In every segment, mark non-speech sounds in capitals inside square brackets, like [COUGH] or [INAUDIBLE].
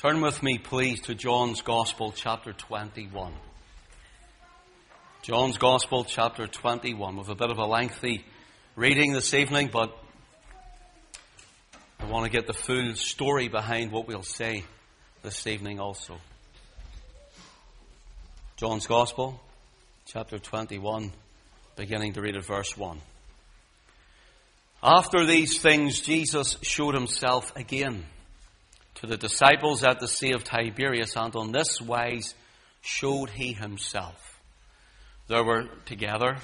Turn with me, please, to John's Gospel, chapter 21. John's Gospel, chapter 21, with a bit of a lengthy reading this evening, but I want to get the full story behind what we'll say this evening also. John's Gospel, chapter 21, beginning to read at verse 1. After these things, Jesus showed himself again to the disciples at the Sea of Tiberias, and on this wise showed he himself. There were together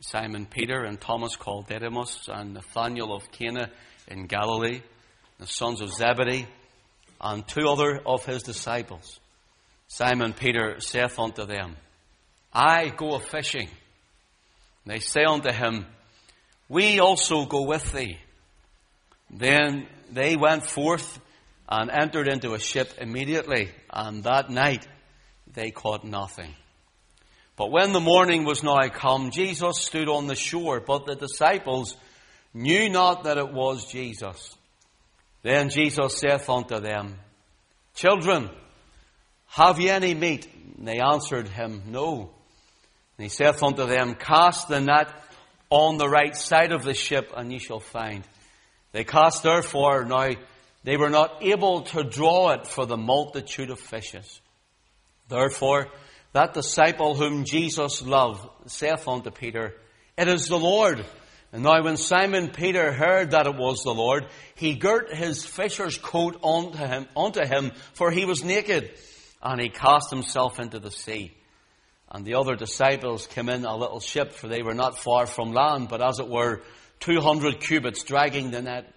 Simon Peter and Thomas called Didymus, and Nathanael of Cana in Galilee, the sons of Zebedee, and two other of his disciples. Simon Peter saith unto them, I go a fishing. And they say unto him, We also go with thee. Then they went forth and entered into a ship immediately, and that night they caught nothing. But when the morning was now come, Jesus stood on the shore, but the disciples knew not that it was Jesus. Then Jesus saith unto them, Children, have ye any meat? And they answered him, No. And he saith unto them, Cast the net on the right side of the ship, and ye shall find. They cast therefore, now they were not able to draw it for the multitude of fishes. Therefore, that disciple whom Jesus loved saith unto Peter, It is the Lord. And now when Simon Peter heard that it was the Lord, he girt his fisher's coat onto him, onto him, for he was naked, and he cast himself into the sea. And the other disciples came in a little ship, for they were not far from land, but as it were, two hundred cubits, dragging the net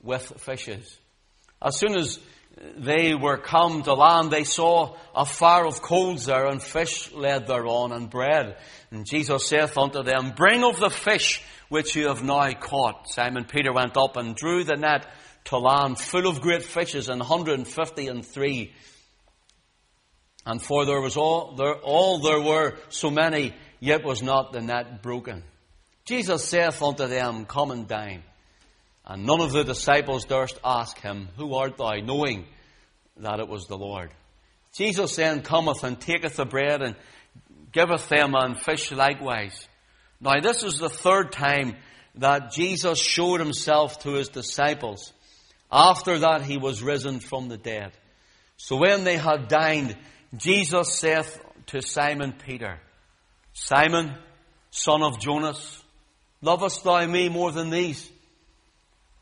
with fishes. As soon as they were come to land, they saw a fire of coals there, and fish laid thereon, and bread. And Jesus saith unto them, Bring of the fish which you have now caught. Simon Peter went up and drew the net to land, full of great fishes, and hundred and fifty and three. And for there was all there, all there were so many, yet was not the net broken. Jesus saith unto them, Come and dine. And none of the disciples durst ask him, Who art thou? knowing that it was the Lord. Jesus then cometh and taketh the bread and giveth them and fish likewise. Now this is the third time that Jesus showed himself to his disciples. After that he was risen from the dead. So when they had dined, Jesus saith to Simon Peter, Simon, son of Jonas, lovest thou me more than these?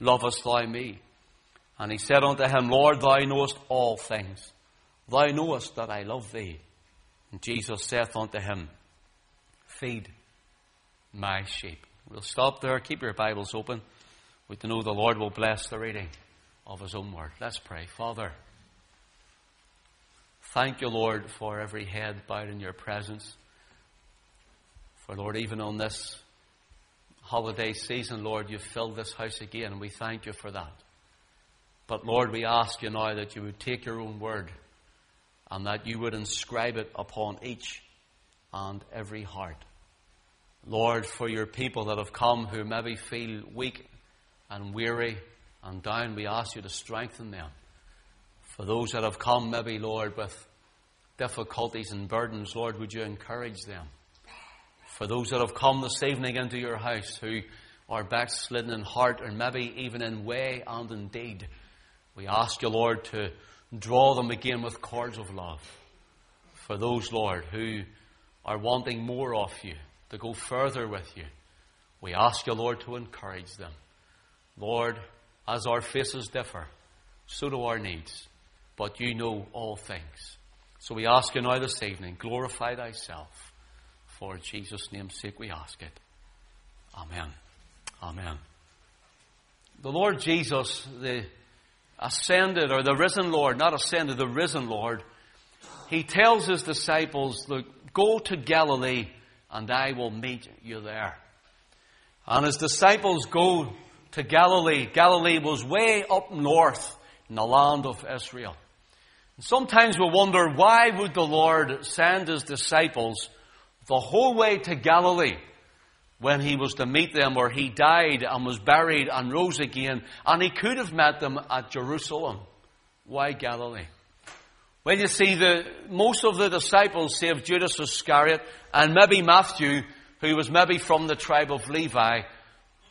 Lovest thou me? And he said unto him, Lord, thou knowest all things. Thou knowest that I love thee. And Jesus saith unto him, Feed my sheep. We'll stop there. Keep your Bibles open. We know the Lord will bless the reading of His own word. Let's pray. Father, thank you, Lord, for every head bowed in your presence. For, Lord, even on this holiday season, Lord, you've filled this house again, and we thank you for that. But Lord, we ask you now that you would take your own word and that you would inscribe it upon each and every heart. Lord, for your people that have come who maybe feel weak and weary and down, we ask you to strengthen them. For those that have come, maybe, Lord, with difficulties and burdens, Lord, would you encourage them? For those that have come this evening into your house who are backslidden in heart or maybe even in way and in deed, we ask you, Lord, to draw them again with cords of love. For those, Lord, who are wanting more of you, to go further with you, we ask you, Lord, to encourage them. Lord, as our faces differ, so do our needs. But you know all things. So we ask you now this evening, glorify thyself. For Jesus' name's sake we ask it. Amen. Amen. The Lord Jesus, the ascended, or the risen Lord, not ascended, the risen Lord, he tells his disciples, Look, go to Galilee and I will meet you there. And his disciples go to Galilee. Galilee was way up north in the land of Israel. And sometimes we wonder why would the Lord send his disciples the whole way to Galilee when he was to meet them where he died and was buried and rose again and he could have met them at Jerusalem. Why Galilee? Well, you see, the, most of the disciples, save Judas Iscariot and maybe Matthew, who was maybe from the tribe of Levi,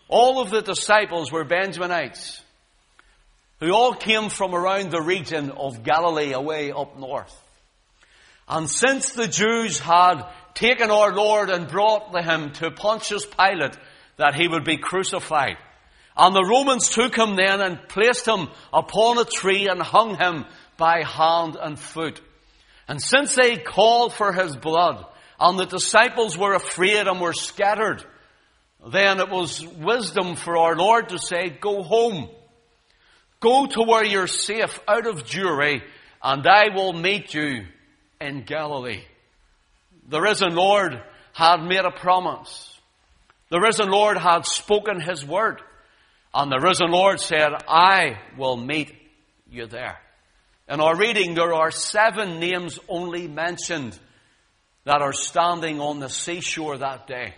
all of the disciples were Benjaminites, who all came from around the region of Galilee, away up north. And since the Jews had taken our Lord and brought him to Pontius Pilate that he would be crucified, and the Romans took him then and placed him upon a tree and hung him by hand and foot. And since they called for his blood, and the disciples were afraid and were scattered, then it was wisdom for our Lord to say, go home. Go to where you're safe out of Jewry, and I will meet you in Galilee. The risen Lord had made a promise. The risen Lord had spoken his word. And the risen Lord said, I will meet you there. In our reading, there are seven names only mentioned that are standing on the seashore that day.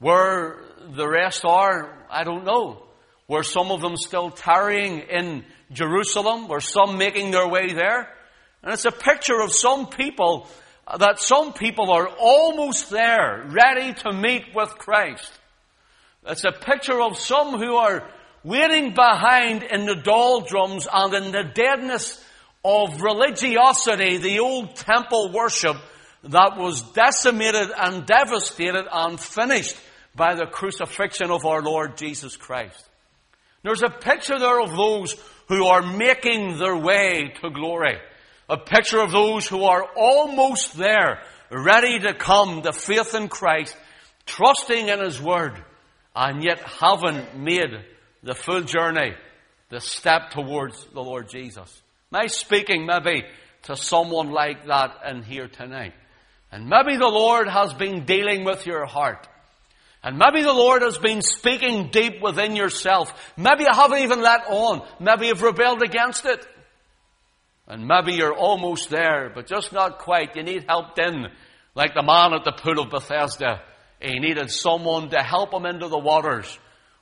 Where the rest are, I don't know. Were some of them still tarrying in Jerusalem? Were some making their way there? And it's a picture of some people that some people are almost there, ready to meet with Christ. It's a picture of some who are waiting behind in the doldrums and in the deadness of religiosity, the old temple worship that was decimated and devastated and finished by the crucifixion of our Lord Jesus Christ. There's a picture there of those who are making their way to glory. A picture of those who are almost there, ready to come to faith in Christ, trusting in His Word, and yet haven't made the full journey, the step towards the Lord Jesus. I speaking maybe to someone like that in here tonight? And maybe the Lord has been dealing with your heart. And maybe the Lord has been speaking deep within yourself. Maybe you haven't even let on. Maybe you've rebelled against it. And maybe you're almost there, but just not quite. You need help in, like the man at the pool of Bethesda. He needed someone to help him into the waters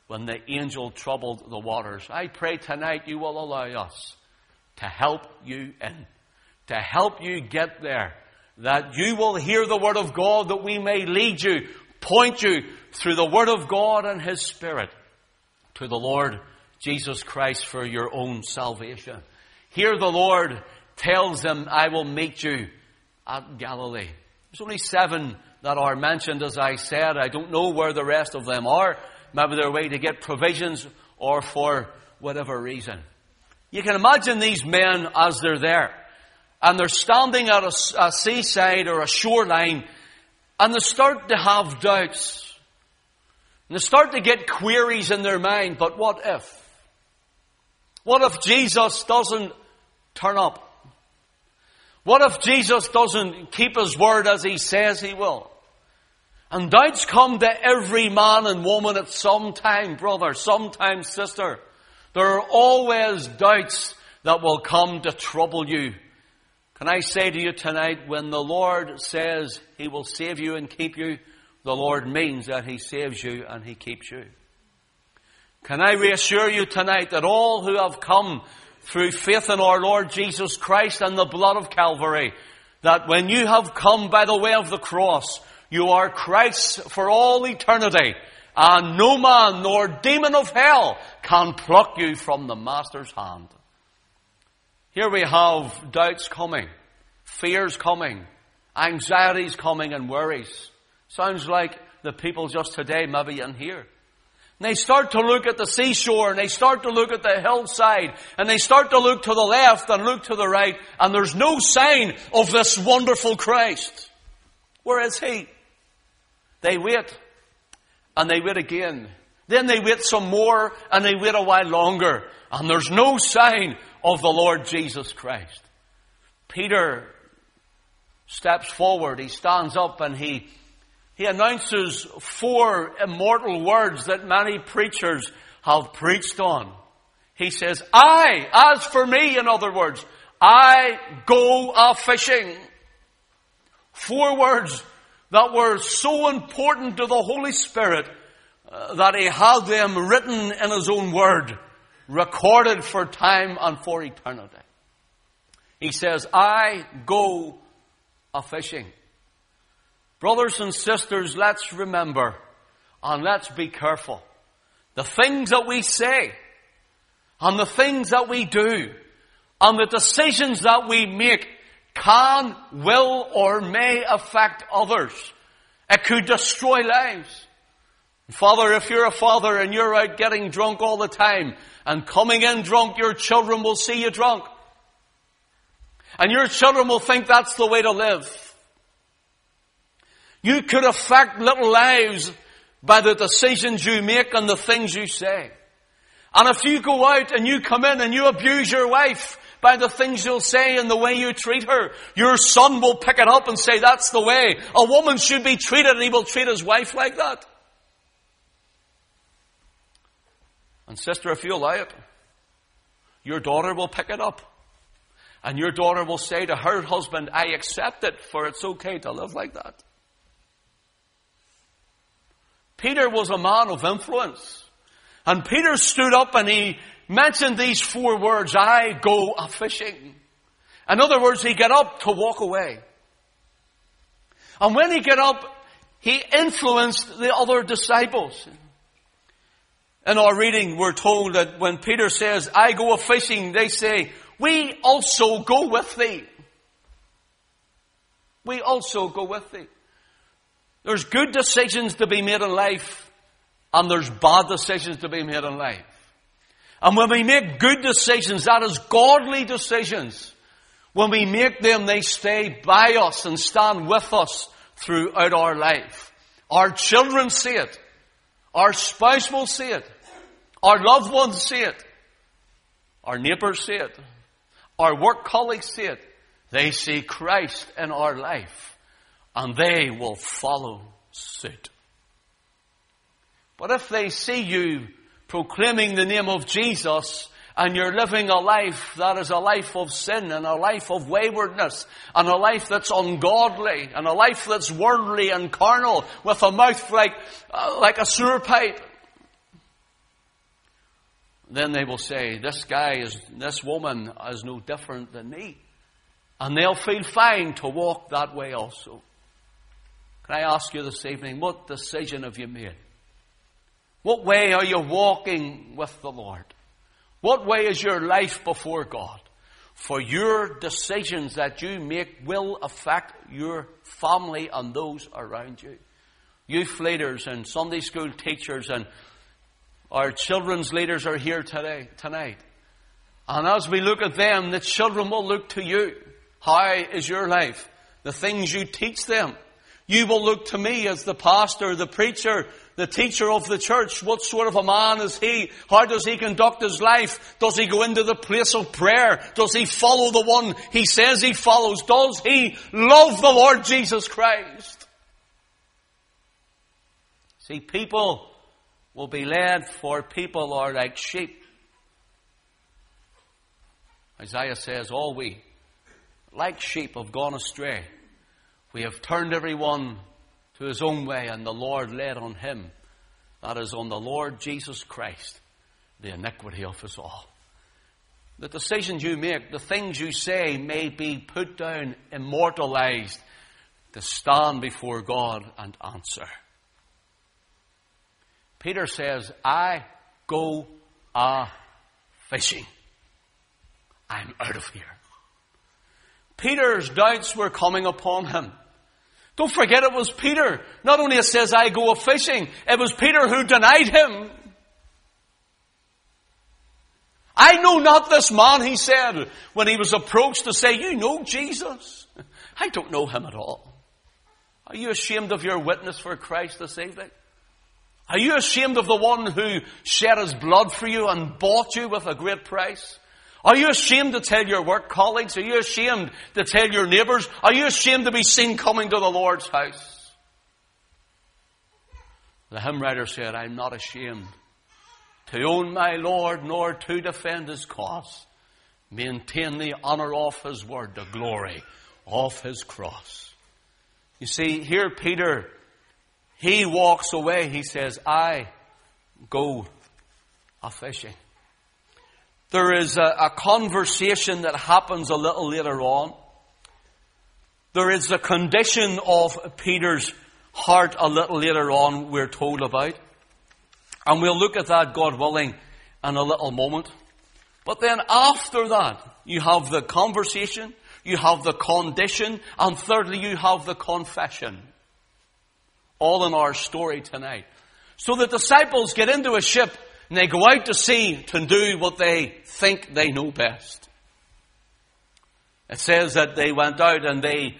when the angel troubled the waters. I pray tonight you will allow us to help you in, to help you get there, that you will hear the word of God, that we may lead you, point you through the word of God and His Spirit to the Lord Jesus Christ for your own salvation. Here the Lord tells them, I will meet you at Galilee. There's only seven that are mentioned, as I said. I don't know where the rest of them are. Maybe they're away to get provisions or for whatever reason. You can imagine these men as they're there. And they're standing at a, a seaside or a shoreline and they start to have doubts. And they start to get queries in their mind, but what if? What if Jesus doesn't turn up? What if Jesus doesn't keep his word as he says he will? And doubts come to every man and woman at some time, brother, sometime sister. There are always doubts that will come to trouble you. Can I say to you tonight, when the Lord says He will save you and keep you, the Lord means that He saves you and He keeps you. Can I reassure you tonight that all who have come through faith in our Lord Jesus Christ and the blood of Calvary, that when you have come by the way of the cross, you are Christ's for all eternity, and no man nor demon of hell can pluck you from the Master's hand. Here we have doubts coming, fears coming, anxieties coming, and worries. Sounds like the people just today, maybe in here. And they start to look at the seashore and they start to look at the hillside and they start to look to the left and look to the right and there's no sign of this wonderful Christ. Where is He? They wait and they wait again Then they wait some more and they wait a while longer. And there's no sign of the Lord Jesus Christ. Peter steps forward. He stands up and he, he announces four immortal words that many preachers have preached on. He says, I, as for me, in other words, I go a fishing. Four words that were so important to the Holy Spirit uh, that he had them written in his own word, recorded for time and for eternity. He says, I go a fishing. Brothers and sisters, let's remember and let's be careful. The things that we say and the things that we do and the decisions that we make can, will, or may affect others. It could destroy lives. Father, if you're a father and you're out getting drunk all the time and coming in drunk, your children will see you drunk. And your children will think that's the way to live. You could affect little lives by the decisions you make and the things you say. And if you go out and you come in and you abuse your wife by the things you'll say and the way you treat her, your son will pick it up and say that's the way a woman should be treated and he will treat his wife like that. And sister, if you allow it, your daughter will pick it up. And your daughter will say to her husband, I accept it, for it's okay to live like that. Peter was a man of influence. And Peter stood up and he mentioned these four words, I go a fishing. In other words, he got up to walk away. And when he got up, he influenced the other disciples. In our reading, we're told that when Peter says, I go a fishing, they say, we also go with thee. We also go with thee. There's good decisions to be made in life, and there's bad decisions to be made in life. And when we make good decisions, that is godly decisions. When we make them, they stay by us and stand with us throughout our life. Our children see it. Our spouse will see it. Our loved ones see it. Our neighbors see it. Our work colleagues see it. They see Christ in our life and they will follow suit. But if they see you proclaiming the name of Jesus and you're living a life that is a life of sin and a life of waywardness and a life that's ungodly and a life that's worldly and carnal with a mouth like, uh, like a sewer pipe, then they will say, this guy is, this woman is no different than me. And they'll feel fine to walk that way also. Can I ask you this evening, what decision have you made? What way are you walking with the Lord? What way is your life before God? For your decisions that you make will affect your family and those around you. Youth leaders and Sunday school teachers and our children's leaders are here today, tonight. And as we look at them, the children will look to you. How is your life? The things you teach them. You will look to me as the pastor, the preacher, the teacher of the church. What sort of a man is he? How does he conduct his life? Does he go into the place of prayer? Does he follow the one he says he follows? Does he love the Lord Jesus Christ? See, people will be led for people are like sheep. Isaiah says, All we, like sheep, have gone astray. We have turned everyone to his own way, and the Lord led on him. That is on the Lord Jesus Christ, the iniquity of us all. The decisions you make, the things you say may be put down, immortalized to stand before God and answer. Peter says, I go a fishing. I'm out of here. Peter's doubts were coming upon him. Don't forget it was Peter. Not only it says, I go a fishing, it was Peter who denied him. I know not this man, he said, when he was approached to say, You know Jesus. I don't know him at all. Are you ashamed of your witness for Christ this evening? Are you ashamed of the one who shed his blood for you and bought you with a great price? Are you ashamed to tell your work colleagues? Are you ashamed to tell your neighbours? Are you ashamed to be seen coming to the Lord's house? The hymn writer said, I'm not ashamed to own my Lord nor to defend his cause. Maintain the honour of his word, the glory of his cross. You see, here Peter he walks away. He says, I go a fishing. There is a, a, conversation that happens a little later on. There is the condition of Peter's heart a little later on, we're told about. And we'll look at that, God willing, in a little moment. But then after that, you have the conversation, you have the condition, and thirdly, you have the confession all in our story tonight. So the disciples get into a ship and they go out to sea to do what they think they know best. It says that they went out and they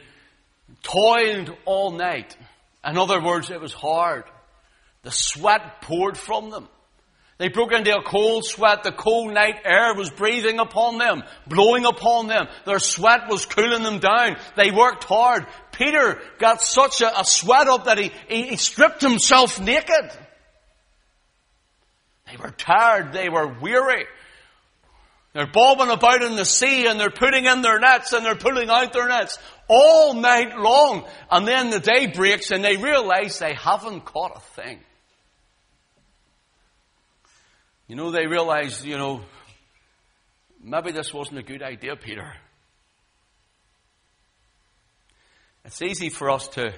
toiled all night. In other words, it was hard. The sweat poured from them. They broke into a cold sweat. The cold night air was breathing upon them, blowing upon them. Their sweat was cooling them down. They worked hard. Peter got such a, a sweat up that he, he, he stripped himself naked. They were tired. They were weary. They're bobbing about in the sea and they're putting in their nets and they're pulling out their nets all night long. And then the day breaks and they realize they haven't caught a thing. You know, they realize, you know, maybe this wasn't a good idea, Peter. It's easy for us to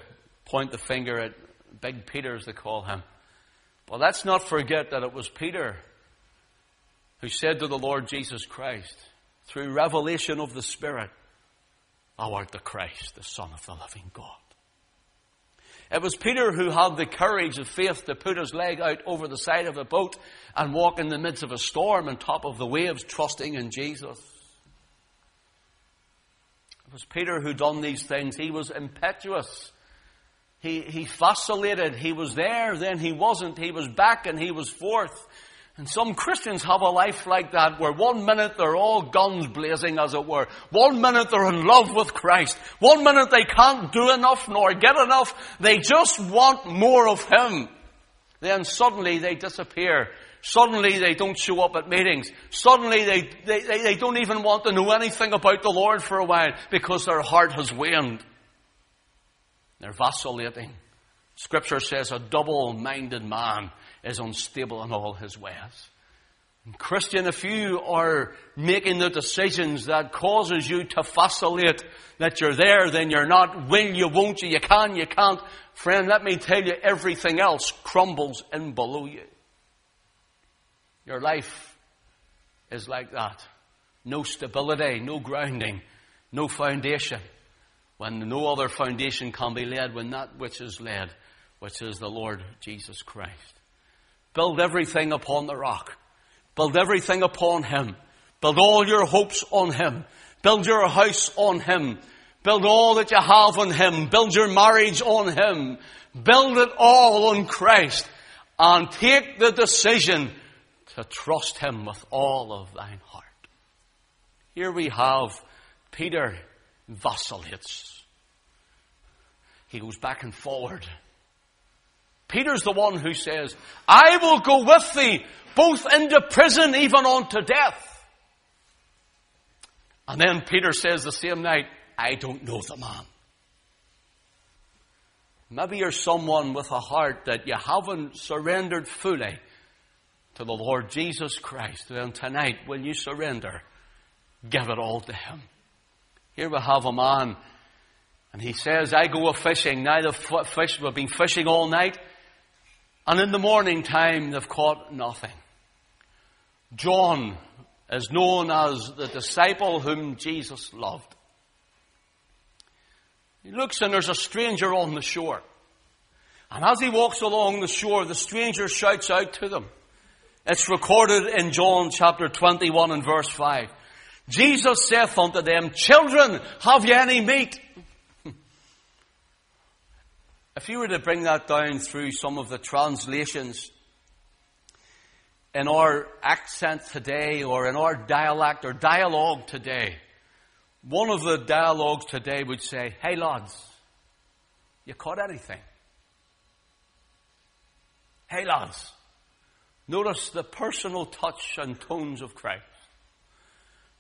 point the finger at Big Peter, as they call him. But let's not forget that it was Peter who said to the Lord Jesus Christ, through revelation of the Spirit, Thou art the Christ, the Son of the living God. It was Peter who had the courage of faith to put his leg out over the side of a boat and walk in the midst of a storm on top of the waves, trusting in Jesus. It was Peter who done these things. He was impetuous. He, he vacillated. He was there, then he wasn't. He was back and he was forth. And some Christians have a life like that where one minute they're all guns blazing as it were. One minute they're in love with Christ. One minute they can't do enough nor get enough. They just want more of Him. Then suddenly they disappear. Suddenly they don't show up at meetings. Suddenly they, they, they, don't even want to know anything about the Lord for a while because their heart has waned. They're vacillating. Scripture says a double-minded man is unstable in all his ways. And Christian, if you are making the decisions that causes you to vacillate, that you're there, then you're not, will you, won't you, you can, you can't, friend, let me tell you, everything else crumbles in below you. Your life is like that. No stability, no grounding, no foundation. When no other foundation can be laid, when that which is laid, which is the Lord Jesus Christ. Build everything upon the rock. Build everything upon Him. Build all your hopes on Him. Build your house on Him. Build all that you have on Him. Build your marriage on Him. Build it all on Christ. And take the decision to trust Him with all of thine heart. Here we have Peter vacillates. He goes back and forward. Peter's the one who says, I will go with thee both into prison even unto death. And then Peter says the same night, I don't know the man. Maybe you're someone with a heart that you haven't surrendered fully to the Lord Jesus Christ. Then tonight, will you surrender? Give it all to Him. Here we have a man, and he says, I go a fishing. Now the fish, we've been fishing all night. And in the morning time, they've caught nothing. John is known as the disciple whom Jesus loved. He looks and there's a stranger on the shore. And as he walks along the shore, the stranger shouts out to them. It's recorded in John chapter 21 and verse 5. Jesus saith unto them, Children, have ye any meat? If you were to bring that down through some of the translations in our accent today or in our dialect or dialogue today, one of the dialogues today would say, Hey lads, you caught anything? Hey lads, notice the personal touch and tones of Christ.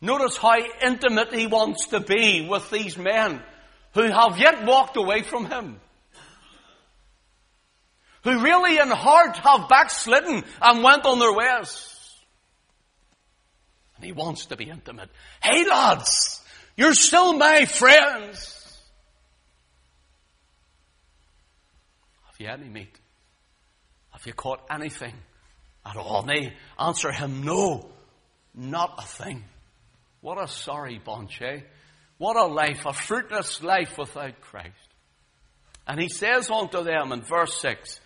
Notice how intimate he wants to be with these men who have yet walked away from him. Who really in heart have backslidden and went on their ways. And he wants to be intimate. Hey lads, you're still my friends. Have you any meat? Have you caught anything at all? And they answer him, no, not a thing. What a sorry bunch, eh? What a life, a fruitless life without Christ. And he says unto them in verse 6,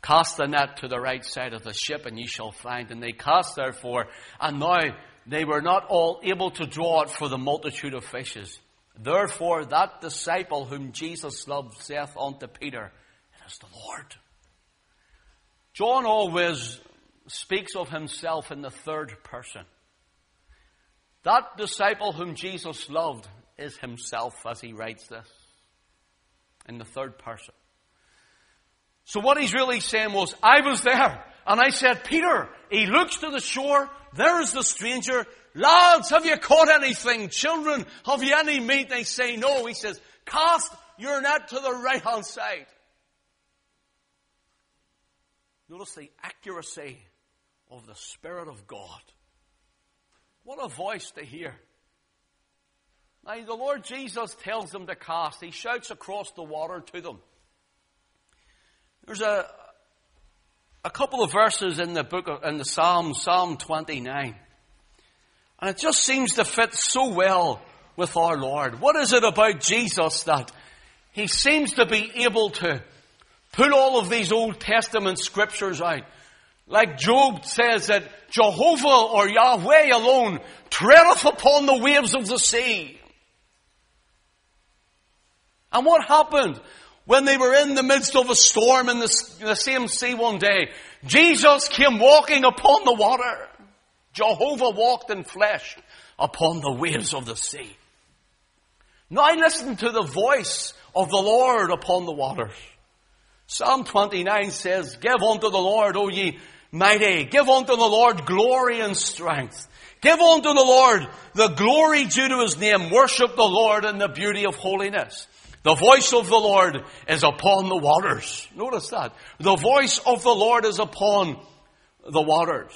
Cast the net to the right side of the ship and ye shall find. And they cast therefore, and now they were not all able to draw it for the multitude of fishes. Therefore that disciple whom Jesus loved saith unto Peter, It is the Lord. John always speaks of himself in the third person. That disciple whom Jesus loved is himself as he writes this in the third person. So what he's really saying was, I was there and I said, Peter, he looks to the shore, there is the stranger. Lads, have you caught anything? Children, have you any meat? They say no. He says, cast your net to the right hand side. Notice the accuracy of the Spirit of God. What a voice to hear. Now, the Lord Jesus tells them to cast. He shouts across the water to them. There's a, a couple of verses in the book of, in the Psalm, Psalm 29. And it just seems to fit so well with our Lord. What is it about Jesus that he seems to be able to put all of these Old Testament scriptures out like Job says that Jehovah or Yahweh alone treadeth upon the waves of the sea. And what happened when they were in the midst of a storm in the, the same sea one day? Jesus came walking upon the water. Jehovah walked in flesh upon the waves of the sea. Now I listen to the voice of the Lord upon the waters. Psalm 29 says, Give unto the Lord, O ye mighty. Give unto the Lord glory and strength. Give unto the Lord the glory due to his name. Worship the Lord in the beauty of holiness. The voice of the Lord is upon the waters. Notice that. The voice of the Lord is upon the waters.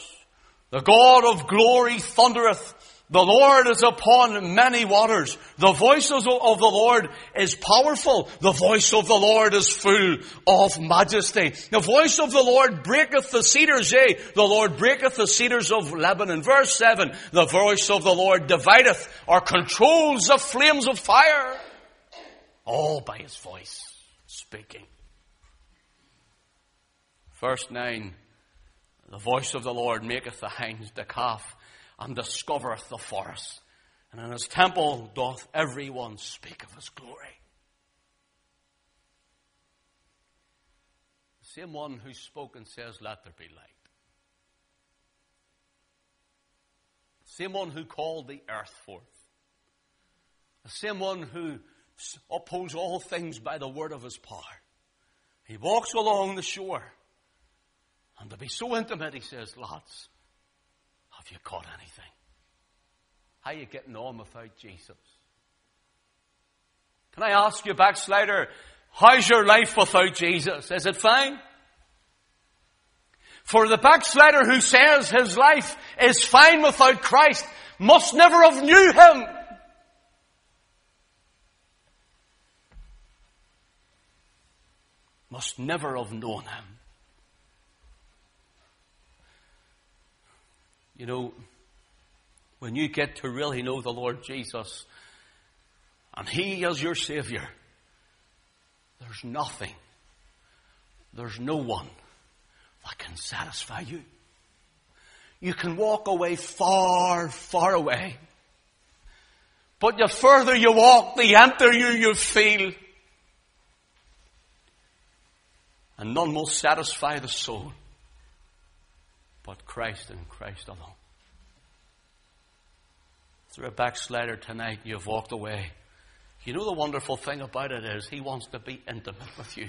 The God of glory thundereth the Lord is upon many waters. The voice of the Lord is powerful. The voice of the Lord is full of majesty. The voice of the Lord breaketh the cedars, yea, the Lord breaketh the cedars of Lebanon. Verse 7, the voice of the Lord divideth or controls the flames of fire. All by his voice speaking. Verse 9, the voice of the Lord maketh the hinds to calf and discovereth the forest. And in his temple doth everyone speak of his glory. The same one who spoke and says, Let there be light. The same one who called the earth forth. The same one who upholds all things by the word of his power. He walks along the shore. And to be so intimate, he says, Lads, have you caught anything? How are you getting on without Jesus? Can I ask you, backslider, how's your life without Jesus? Is it fine? For the backslider who says his life is fine without Christ must never have knew him. Must never have known him. You know, when you get to really know the Lord Jesus and He is your Savior, there's nothing, there's no one that can satisfy you. You can walk away far, far away. But the further you walk, the emptier you feel. and none will satisfy the soul but Christ and Christ alone. If you're a backslider tonight, you've walked away. You know the wonderful thing about it is He wants to be intimate with you.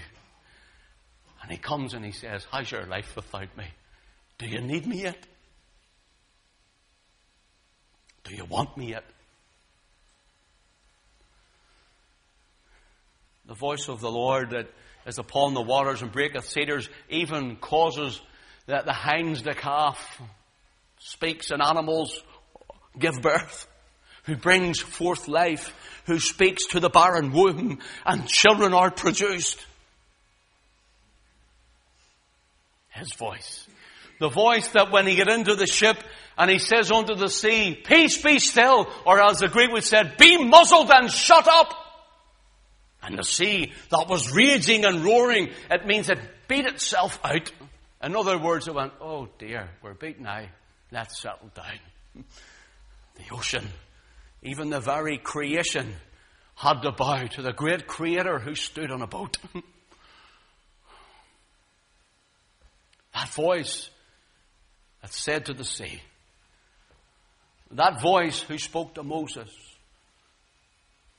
And He comes and He says, How's your life without me? Do you need me yet? Do you want me yet? The voice of the Lord that is upon the waters and breaketh cedars even causes that the hinds the calf speaks and animals give birth, who brings forth life, who speaks to the barren womb and children are produced. His voice. The voice that when he get into the ship and he says unto the sea, peace be still, or as the Greek would say, be muzzled and shut up. And the sea that was raging and roaring, it means it beat itself out. In other words, it went, oh dear, we're beaten now. Let's settle down. [LAUGHS] The ocean, even the very creation, had to bow to the great creator who stood on a boat. [LAUGHS] that voice that said to the sea, that voice who spoke to Moses,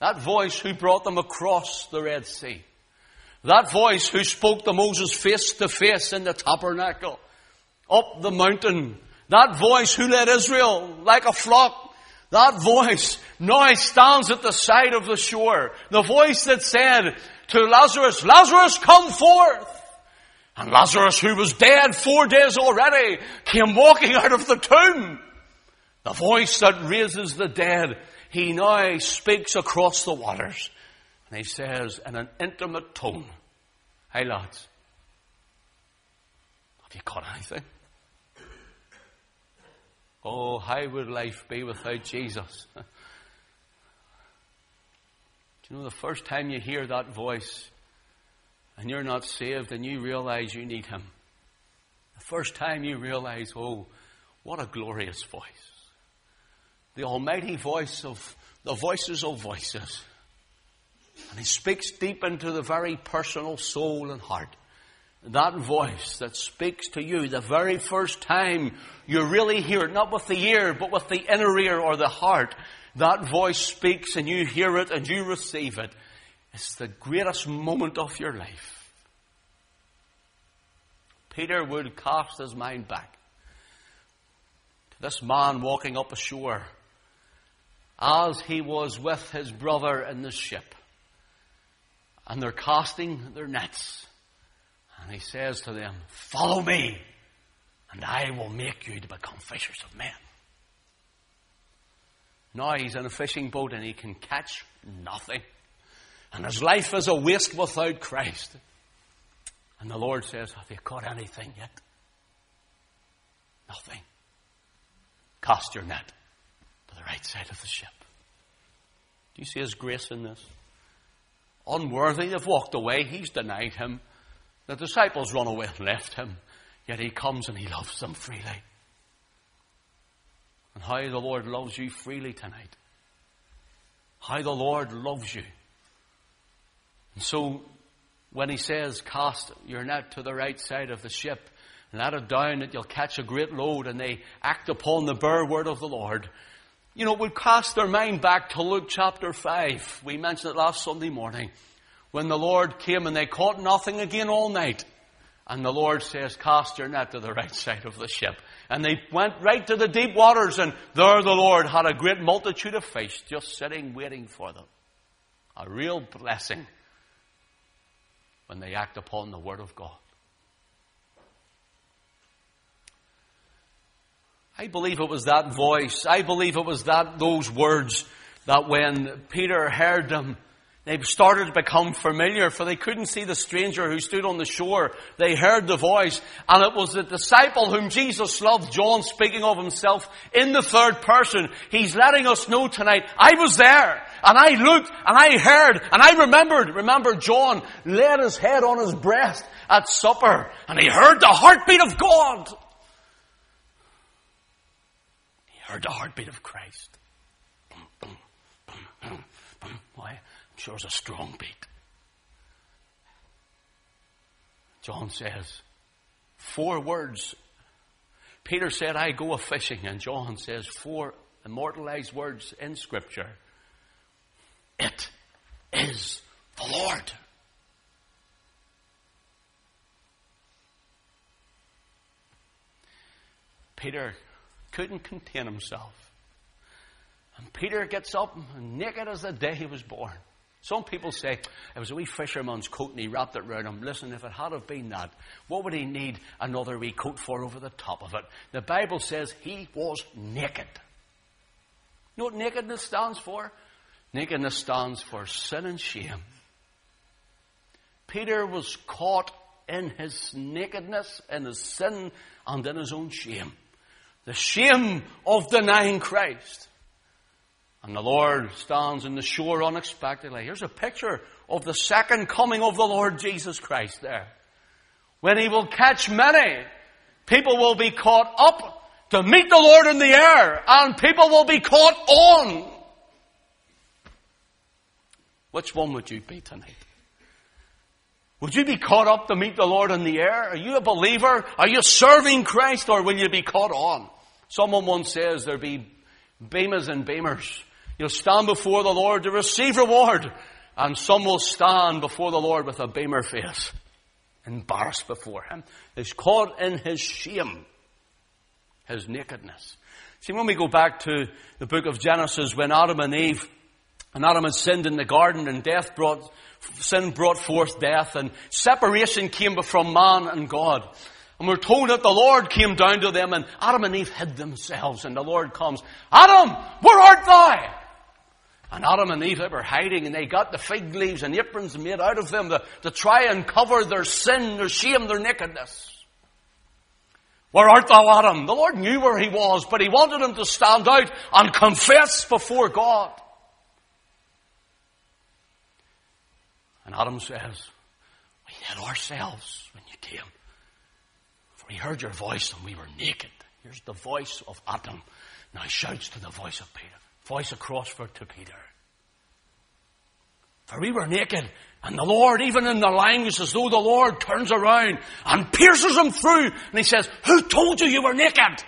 that voice who brought them across the Red Sea. That voice who spoke to Moses face to face in the tabernacle, up the mountain. That voice who led Israel like a flock. That voice now stands at the side of the shore. The voice that said to Lazarus, Lazarus, come forth. And Lazarus, who was dead four days already, came walking out of the tomb. The voice that raises the dead he now speaks across the waters. And he says in an intimate tone, Hey lads, have you caught anything? Oh, how would life be without Jesus? [LAUGHS] Do you know the first time you hear that voice and you're not saved and you realize you need Him? The first time you realize, oh, what a glorious voice the almighty voice of the voices of voices. And he speaks deep into the very personal soul and heart. That voice that speaks to you the very first time you really hear it, not with the ear, but with the inner ear or the heart. That voice speaks and you hear it and you receive it. It's the greatest moment of your life. Peter would cast his mind back to this man walking up ashore as he was with his brother in the ship. And they're casting their nets. And he says to them, Follow me, and I will make you to become fishers of men. Now he's in a fishing boat and he can catch nothing. And his life is a waste without Christ. And the Lord says, Have you caught anything yet? Nothing. Cast your net to the right side of the ship. Do you see his grace in this? Unworthy, they've walked away, he's denied him. The disciples run away and left him, yet he comes and he loves them freely. And how the Lord loves you freely tonight. How the Lord loves you. And so, when he says, cast your net to the right side of the ship, and let it down that you'll catch a great load, and they act upon the bare word of the Lord, you know, would cast their mind back to Luke chapter 5. We mentioned it last Sunday morning. When the Lord came and they caught nothing again all night. And the Lord says, cast your net to the right side of the ship. And they went right to the deep waters and there the Lord had a great multitude of fish just sitting waiting for them. A real blessing when they act upon the Word of God. I believe it was that voice. I believe it was that, those words that when Peter heard them, they started to become familiar, for they couldn't see the stranger who stood on the shore. They heard the voice, and it was the disciple whom Jesus loved, John speaking of himself in the third person. He's letting us know tonight, I was there, and I looked, and I heard, and I remembered. Remember, John laid his head on his breast at supper, and he heard the heartbeat of God. Heard the heartbeat of Christ. Why? I'm sure it's a strong beat. John says. Four words. Peter said, I go a fishing, and John says four immortalized words in Scripture. It is the Lord. Peter couldn't contain himself. And Peter gets up naked as the day he was born. Some people say it was a wee fisherman's coat and he wrapped it round him. Listen, if it had have been that, what would he need another wee coat for over the top of it? The Bible says he was naked. You know what nakedness stands for? Nakedness stands for sin and shame. Peter was caught in his nakedness, in his sin, and in his own shame. The shame of denying Christ. And the Lord stands in the shore unexpectedly. Here's a picture of the second coming of the Lord Jesus Christ there. When he will catch many, people will be caught up to meet the Lord in the air, and people will be caught on. Which one would you be tonight? Would you be caught up to meet the Lord in the air? Are you a believer? Are you serving Christ or will you be caught on? Someone once says there be beamers and beamers. You'll stand before the Lord to receive reward and some will stand before the Lord with a beamer face, embarrassed before Him. Is caught in His shame, His nakedness. See, when we go back to the book of Genesis, when Adam and Eve, and Adam had sinned in the garden and death brought sin brought forth death and separation came from man and God. And we're told that the Lord came down to them and Adam and Eve hid themselves and the Lord comes, Adam, where art thou? And Adam and Eve were hiding and they got the fig leaves and aprons made out of them to, to try and cover their sin, their shame, their nakedness. Where art thou, Adam? The Lord knew where he was, but he wanted him to stand out and confess before God. And Adam says, We hid ourselves when you came. For we heard your voice and we were naked. Here's the voice of Adam. Now he shouts to the voice of Peter. Voice across for to Peter. For we were naked, and the Lord, even in the language, as though the Lord turns around and pierces him through, and he says, Who told you you were naked?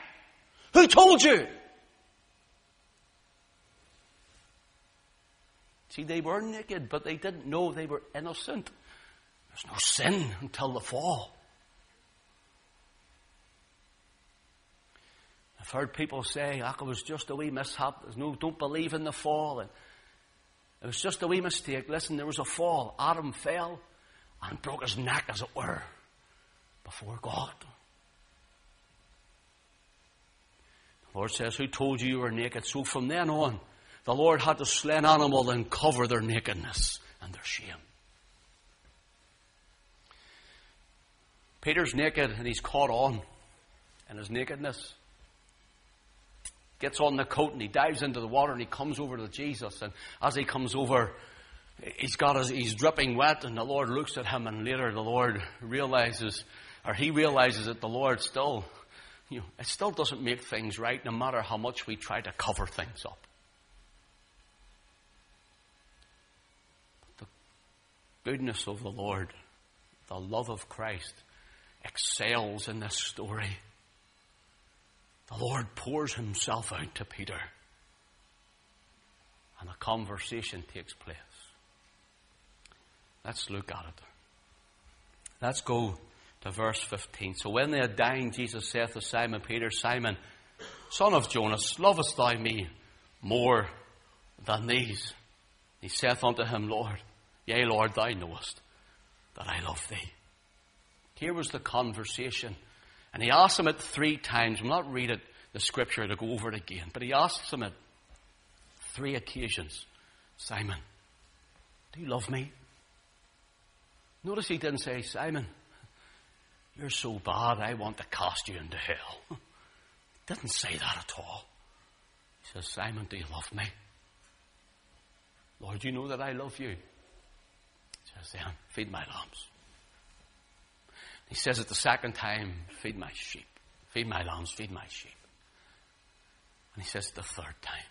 Who told you? See, they were naked, but they didn't know they were innocent. There's no sin until the fall. I've heard people say, oh, it was just a wee mishap. There's no, don't believe in the fall. And it was just a wee mistake. Listen, there was a fall. Adam fell and broke his neck, as it were, before God. The Lord says, Who told you you were naked? So from then on, the Lord had to slay an animal and cover their nakedness and their shame. Peter's naked and he's caught on in his nakedness. Gets on the coat and he dives into the water and he comes over to Jesus. And as he comes over, he's got his, he's dripping wet and the Lord looks at him and later the Lord realizes, or he realizes that the Lord still, you know, it still doesn't make things right no matter how much we try to cover things up. Goodness of the Lord, the love of Christ, excels in this story. The Lord pours himself out to Peter, and a conversation takes place. Let's look at it. Let's go to verse 15. So when they had dined, Jesus saith to Simon Peter, Simon, son of Jonas, lovest thou me more than these? He saith unto him, Lord, Yea, Lord, thou knowest that I love thee. Here was the conversation. And he asks him it three times. We'll not read it, the scripture to go over it again, but he asks him it three occasions. Simon, do you love me? Notice he didn't say, Simon, you're so bad, I want to cast you into hell. [LAUGHS] He didn't say that at all. He says, Simon, do you love me? Lord, you know that I love you says feed my lambs. He says it the second time, feed my sheep. Feed my lambs, feed my sheep. And he says it the third time.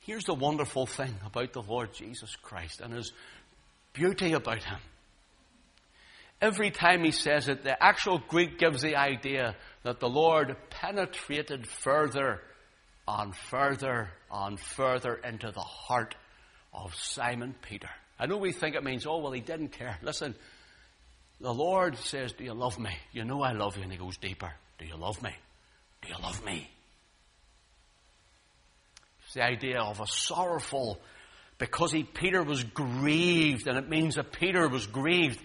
Here's the wonderful thing about the Lord Jesus Christ and his beauty about him every time he says it, the actual Greek gives the idea that the Lord penetrated further and further and further into the heart of Simon Peter. I know we think it means, oh, well, he didn't care. Listen, the Lord says, Do you love me? You know I love you. And he goes deeper. Do you love me? Do you love me? It's the idea of a sorrowful, because he, Peter was grieved, and it means that Peter was grieved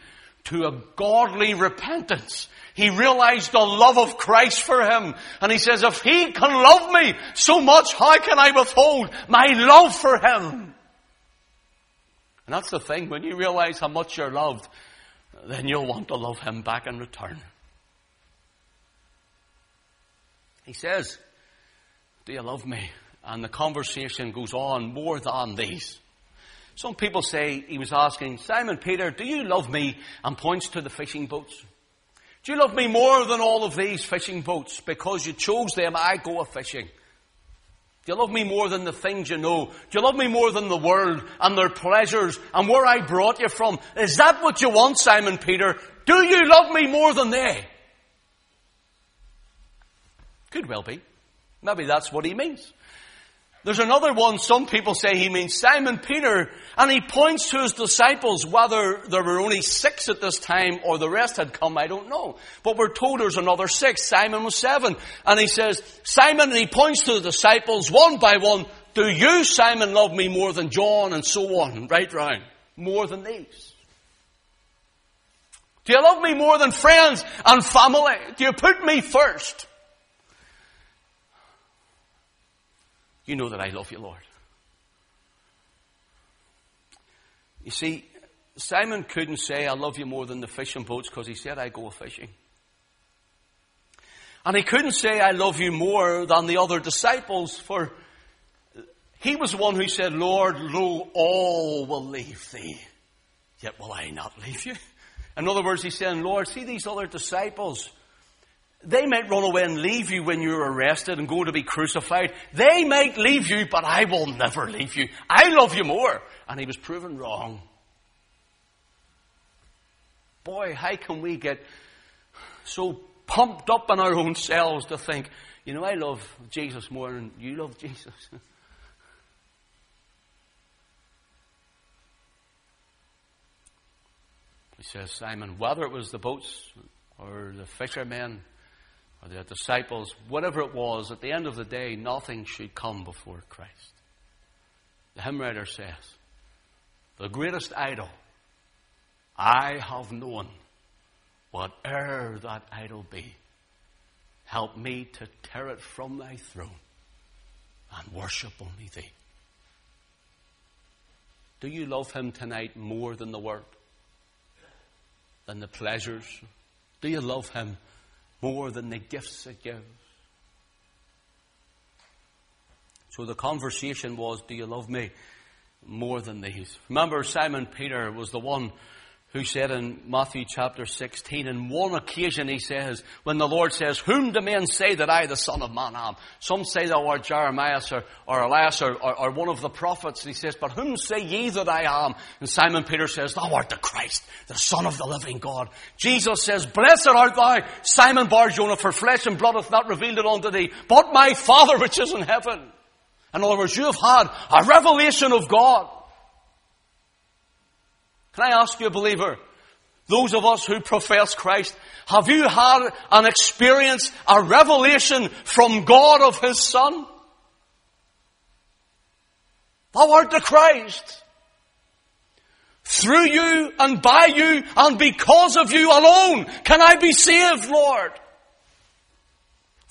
to a godly repentance. He realized the love of Christ for him. And he says, if he can love me so much, how can I withhold my love for him? And that's the thing. When you realize how much you're loved, then you'll want to love him back in return. He says, Do you love me? And the conversation goes on more than these. Some people say he was asking, Simon Peter, do you love me? And points to the fishing boats. Do you love me more than all of these fishing boats? Because you chose them, I go a fishing. Do you love me more than the things you know? Do you love me more than the world and their pleasures and where I brought you from? Is that what you want, Simon Peter? Do you love me more than they? Could well be. Maybe that's what he means. There's another one, some people say he means Simon Peter, and he points to his disciples, whether there were only six at this time or the rest had come, I don't know. But we're told there's another six. Simon was seven. And he says, Simon, and he points to the disciples one by one, do you, Simon, love me more than John and so on, right round? More than these. Do you love me more than friends and family? Do you put me first? You know that I love you, Lord. You see, Simon couldn't say, I love you more than the fishing boats because he said, I go fishing. And he couldn't say, I love you more than the other disciples, for he was the one who said, Lord, lo, all will leave thee, yet will I not leave you. In other words, he's saying, Lord, see these other disciples. They might run away and leave you when you're arrested and go to be crucified. They might leave you, but I will never leave you. I love you more. And he was proven wrong. Boy, how can we get so pumped up in our own selves to think, you know, I love Jesus more than you love Jesus. [LAUGHS] he says, Simon, whether it was the boats or the fishermen, or the disciples, whatever it was, at the end of the day, nothing should come before Christ. The hymn writer says, The greatest idol I have known, whate'er that idol be, help me to tear it from thy throne and worship only thee. Do you love him tonight more than the world? Than the pleasures? Do you love him more than the gifts it gives. So the conversation was, Do you love me more than these? Remember, Simon Peter was the one who said in Matthew chapter 16, in one occasion he says, when the Lord says, Whom do men say that I, the Son of Man, am? Some say thou art Jeremiah or, or Elias or, or, or, one of the prophets. And he says, But whom say ye that I am? And Simon Peter says, Thou art the Christ, the Son of the living God. Jesus says, Blessed art thou, Simon Barjona, for flesh and blood hath not revealed it unto thee, but my Father which is in heaven. In other words, you have had a revelation of God. Can I ask you, believer, those of us who profess Christ, have you had an experience, a revelation from God of His Son? Thou art the Christ. Through you and by you and because of you alone can I be saved, Lord.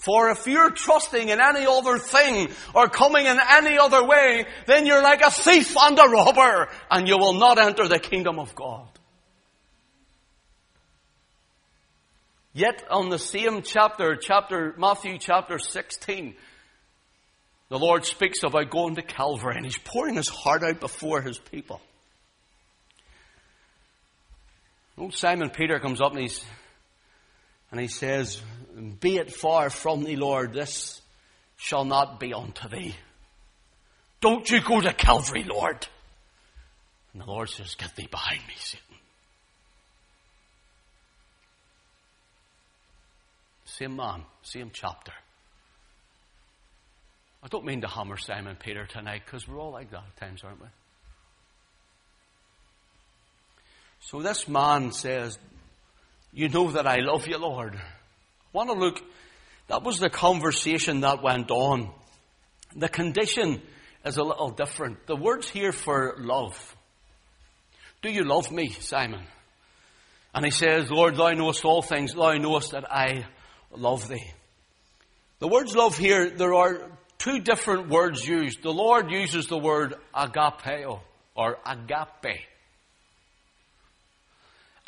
For if you're trusting in any other thing or coming in any other way, then you're like a thief and a robber and you will not enter the kingdom of God. Yet on the same chapter, chapter, Matthew chapter 16, the Lord speaks about going to Calvary and He's pouring His heart out before His people. Old Simon Peter comes up and he's, and he says, be it far from thee, Lord, this shall not be unto thee. Don't you go to Calvary, Lord. And the Lord says, Get thee behind me, Satan. Same man, same chapter. I don't mean to hammer Simon Peter tonight because we're all like that at times, aren't we? So this man says, You know that I love you, Lord. Want to look, that was the conversation that went on. The condition is a little different. The words here for love. Do you love me, Simon? And he says, Lord, thou knowest all things, thou knowest that I love thee. The words love here, there are two different words used. The Lord uses the word agapeo or agape.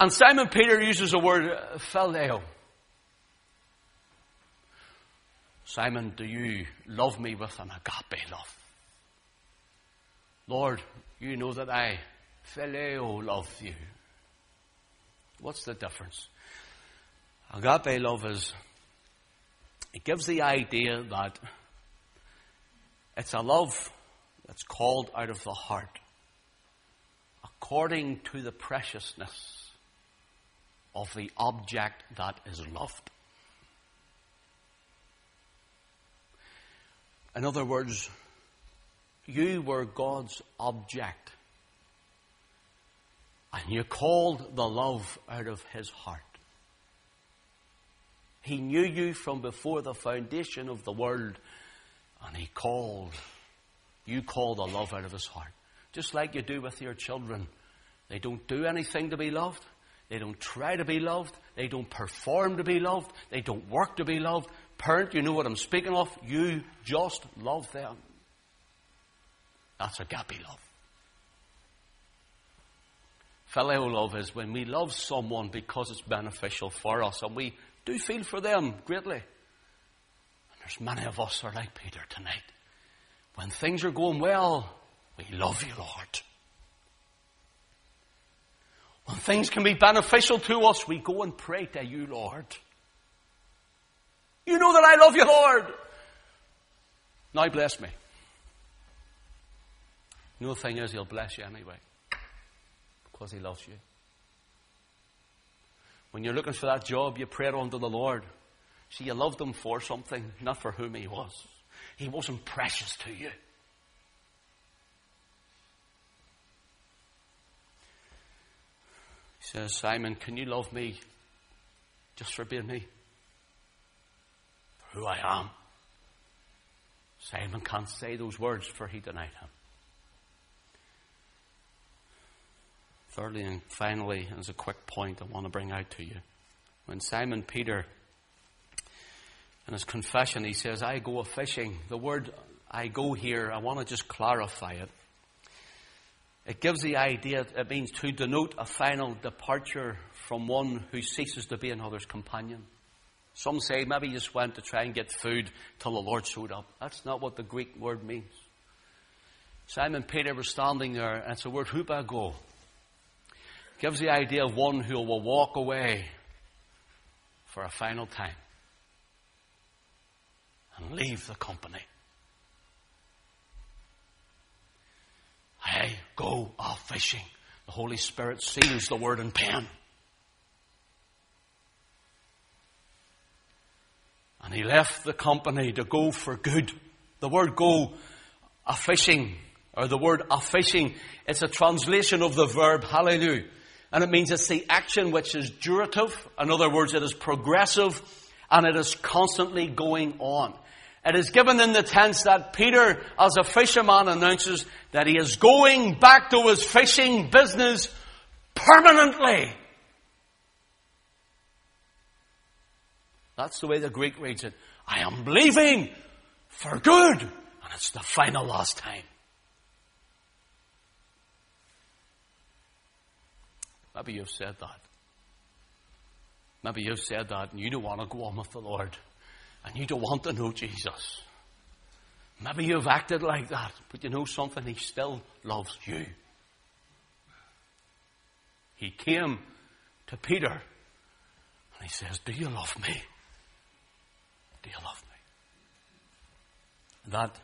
And Simon Peter uses the word phileo. Simon, do you love me with an agape love? Lord, you know that I phileo love you. What's the difference? Agape love is, it gives the idea that it's a love that's called out of the heart according to the preciousness of the object that is loved. In other words, you were God's object. And you called the love out of his heart. He knew you from before the foundation of the world, and he called, you called the love out of his heart. Just like you do with your children. They don't do anything to be loved. They don't try to be loved. They don't perform to be loved. They don't work to be loved. Parent, you know what I'm speaking of. You just love them. That's a agape love. Phileo love is when we love someone because it's beneficial for us and we do feel for them greatly. And there's many of us are like Peter tonight. When things are going well, we love you, Lord. When things can be beneficial to us, we go and pray to you, Lord. You know that I love you, Lord. Now bless me. You know the thing is, He'll bless you anyway. Because He loves you. When you're looking for that job, you pray unto the Lord. See, you loved Him for something, not for whom He was. He wasn't precious to you. Says, Simon, can you love me just for being me? For who I am? Simon can't say those words, for he denied him. Thirdly and finally, as a quick point I want to bring out to you. When Simon Peter, in his confession, he says, I go a fishing. The word I go here, I want to just clarify it. It gives the idea, it means to denote a final departure from one who ceases to be another's companion. Some say maybe he just went to try and get food till the Lord showed up. That's not what the Greek word means. Simon Peter was standing there, and it's a word hupago. Gives the idea of one who will walk away for a final time and leave the company. I go off fishing. The Holy Spirit seals the word in pen. And he left the company to go for good. The word go a fishing, or the word a fishing, it's a translation of the verb halieuein. And it means it's the action which is durative. In other words, it is progressive and it is constantly going on. It is given in the tense that Peter, as a fisherman, announces that he is going back to his fishing business permanently. That's the way the Greek reads it. I am leaving for good. And it's the final last time. Maybe you've said that. Maybe you've said that and you don't want to go on with the Lord and you don't want to know Jesus. Maybe you've acted like that, but you know something? He still loves you. He came to Peter and he says, Do you love me? Do you love me? That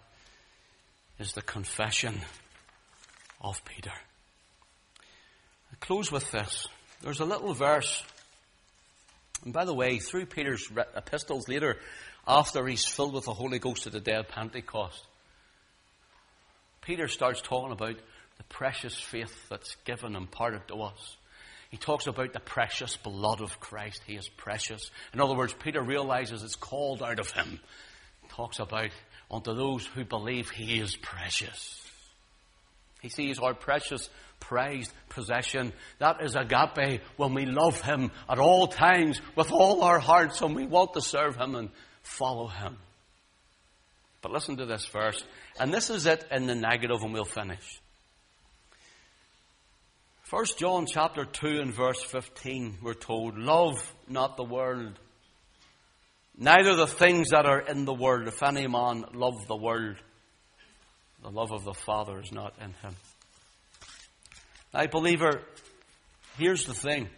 is the confession of Peter. I close with this. There's a little verse And by the way, through Peter's epistles later, after he's filled with the Holy Ghost at the day of Pentecost, Peter starts talking about the precious faith that's given and imparted to us. He talks about the precious blood of Christ. He is precious. In other words, Peter realizes it's called out of him. He talks about unto those who believe he is precious. He sees our precious, prized possession. That is agape when we love him at all times with all our hearts and we want to serve him and follow him. But listen to this verse. And this is it in the negative, and we'll finish. 1 John chapter 2 and verse 15, we're told, Love not the world, neither the things that are in the world. If any man love the world, the love of the Father is not in him. Now, believer, here's the thing.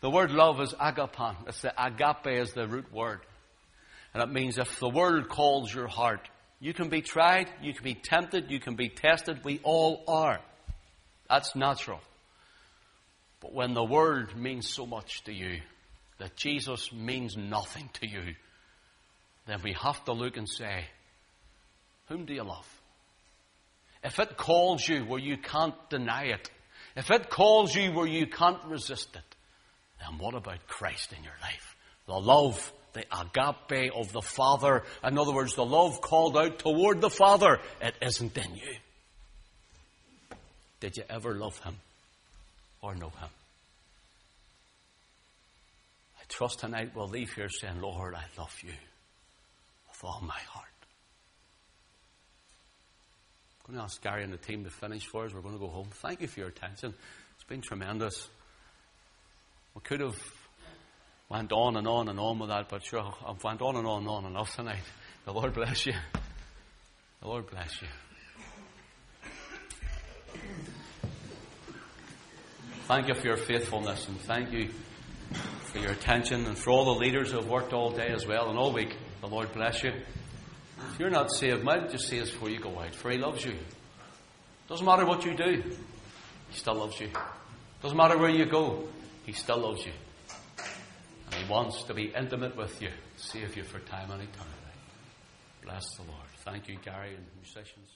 The word love is agapan. It's the agape is the root word. And it means if the world calls your heart, you can be tried, you can be tempted, you can be tested. We all are. That's natural. But when the word means so much to you, that Jesus means nothing to you, then we have to look and say, Whom do you love? If it calls you where you can't deny it, if it calls you where you can't resist it, then what about Christ in your life? The love the agape of the Father. In other words, the love called out toward the Father. It isn't in you. Did you ever love Him or know Him? I trust tonight we'll leave here saying, Lord, I love you with all my heart. I'm going to ask Gary and the team to finish for us. We're going to go home. Thank you for your attention. It's been tremendous. We could have went on and on and on with that, but sure, I've went on and on and on enough tonight. [LAUGHS] The Lord bless you. The Lord bless you. Thank you for your faithfulness and thank you for your attention and for all the leaders who have worked all day as well and all week. The Lord bless you. If you're not saved, might just say this before you go out, for He loves you. Doesn't matter what you do, He still loves you. Doesn't matter where you go, He still loves you. And He wants to be intimate with you, save you for time and eternity. Bless the Lord. Thank you, Gary and musicians.